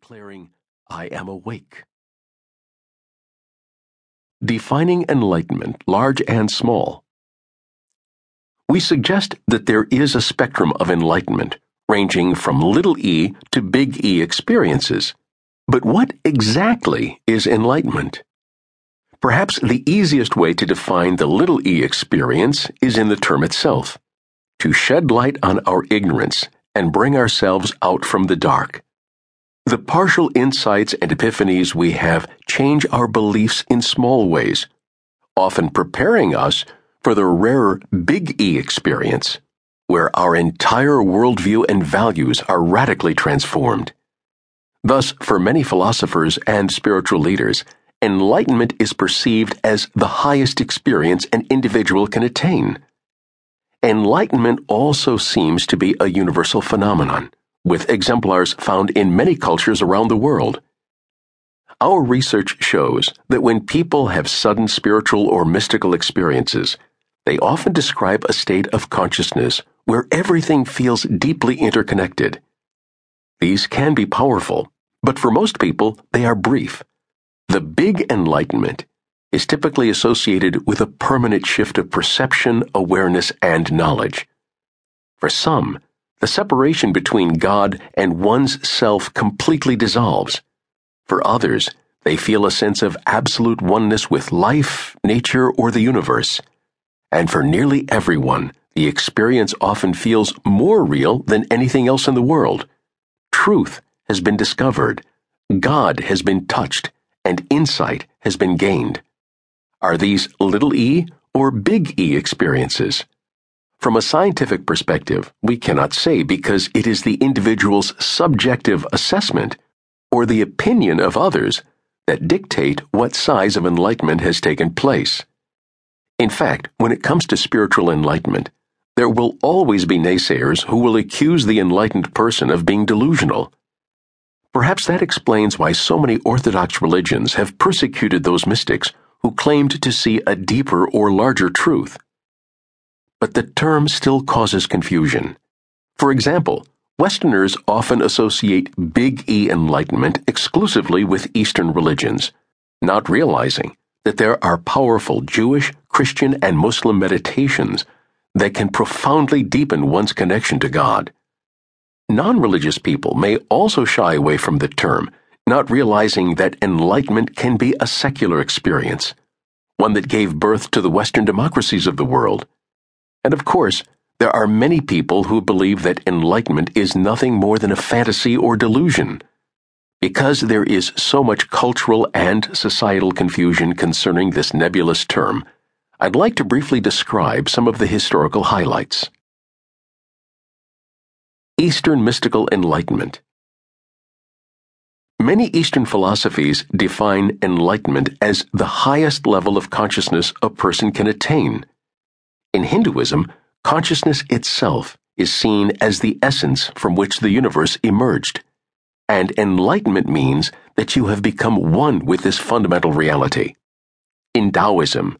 declaring, I am awake. Defining enlightenment, large and small. We suggest that there is a spectrum of enlightenment, ranging from little e to big E experiences. But what exactly is enlightenment? Perhaps the easiest way to define the little e experience is in the term itself to shed light on our ignorance and bring ourselves out from the dark. The partial insights and epiphanies we have change our beliefs in small ways, often preparing us for the rarer Big E experience, where our entire worldview and values are radically transformed. Thus, for many philosophers and spiritual leaders, enlightenment is perceived as the highest experience an individual can attain. Enlightenment also seems to be a universal phenomenon with exemplars found in many cultures around the world. Our research shows that when people have sudden spiritual or mystical experiences, they often describe a state of consciousness where everything feels deeply interconnected. These can be powerful, but for most people, they are brief. The big enlightenment is typically associated with a permanent shift of perception, awareness, and knowledge. For some, the separation between God and one's self completely dissolves. For others, they feel a sense of absolute oneness with life, nature, or the universe. And for nearly everyone, the experience often feels more real than anything else in the world. Truth has been discovered, God has been touched, and insight has been gained. Are these little e or big E experiences? From a scientific perspective, we cannot say because it is the individual's subjective assessment or the opinion of others that dictate what size of enlightenment has taken place. In fact, when it comes to spiritual enlightenment, there will always be naysayers who will accuse the enlightened person of being delusional. Perhaps that explains why so many Orthodox religions have persecuted those mystics who claimed to see a deeper or larger truth but the term still causes confusion. For example, Westerners often associate Big E Enlightenment exclusively with Eastern religions, not realizing that there are powerful Jewish, Christian, and Muslim meditations that can profoundly deepen one's connection to God. Non religious people may also shy away from the term, not realizing that enlightenment can be a secular experience, one that gave birth to the Western democracies of the world and of course, there are many people who believe that enlightenment is nothing more than a fantasy or delusion. Because there is so much cultural and societal confusion concerning this nebulous term, I'd like to briefly describe some of the historical highlights. Eastern Mystical Enlightenment Many Eastern philosophies define enlightenment as the highest level of consciousness a person can attain. In Hinduism, consciousness itself is seen as the essence from which the universe emerged, and enlightenment means that you have become one with this fundamental reality. In Taoism,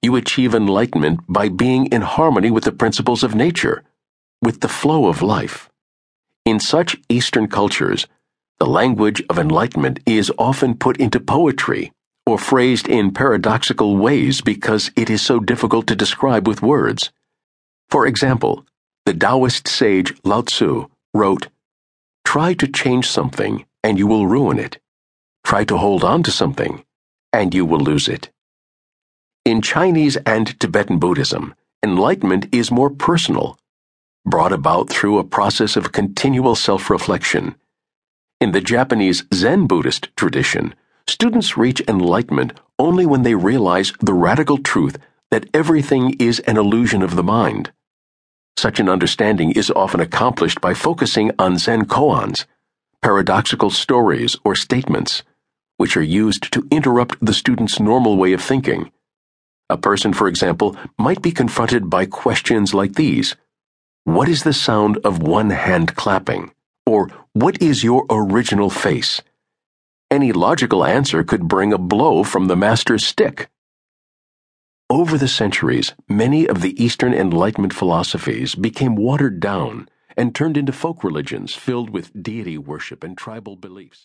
you achieve enlightenment by being in harmony with the principles of nature, with the flow of life. In such Eastern cultures, the language of enlightenment is often put into poetry or phrased in paradoxical ways because it is so difficult to describe with words. For example, the Taoist sage Lao Tzu wrote, Try to change something and you will ruin it. Try to hold on to something and you will lose it. In Chinese and Tibetan Buddhism, enlightenment is more personal, brought about through a process of continual self reflection. In the Japanese Zen Buddhist tradition, Students reach enlightenment only when they realize the radical truth that everything is an illusion of the mind. Such an understanding is often accomplished by focusing on Zen koans, paradoxical stories or statements, which are used to interrupt the student's normal way of thinking. A person, for example, might be confronted by questions like these What is the sound of one hand clapping? Or what is your original face? Any logical answer could bring a blow from the master's stick. Over the centuries, many of the Eastern Enlightenment philosophies became watered down and turned into folk religions filled with deity worship and tribal beliefs.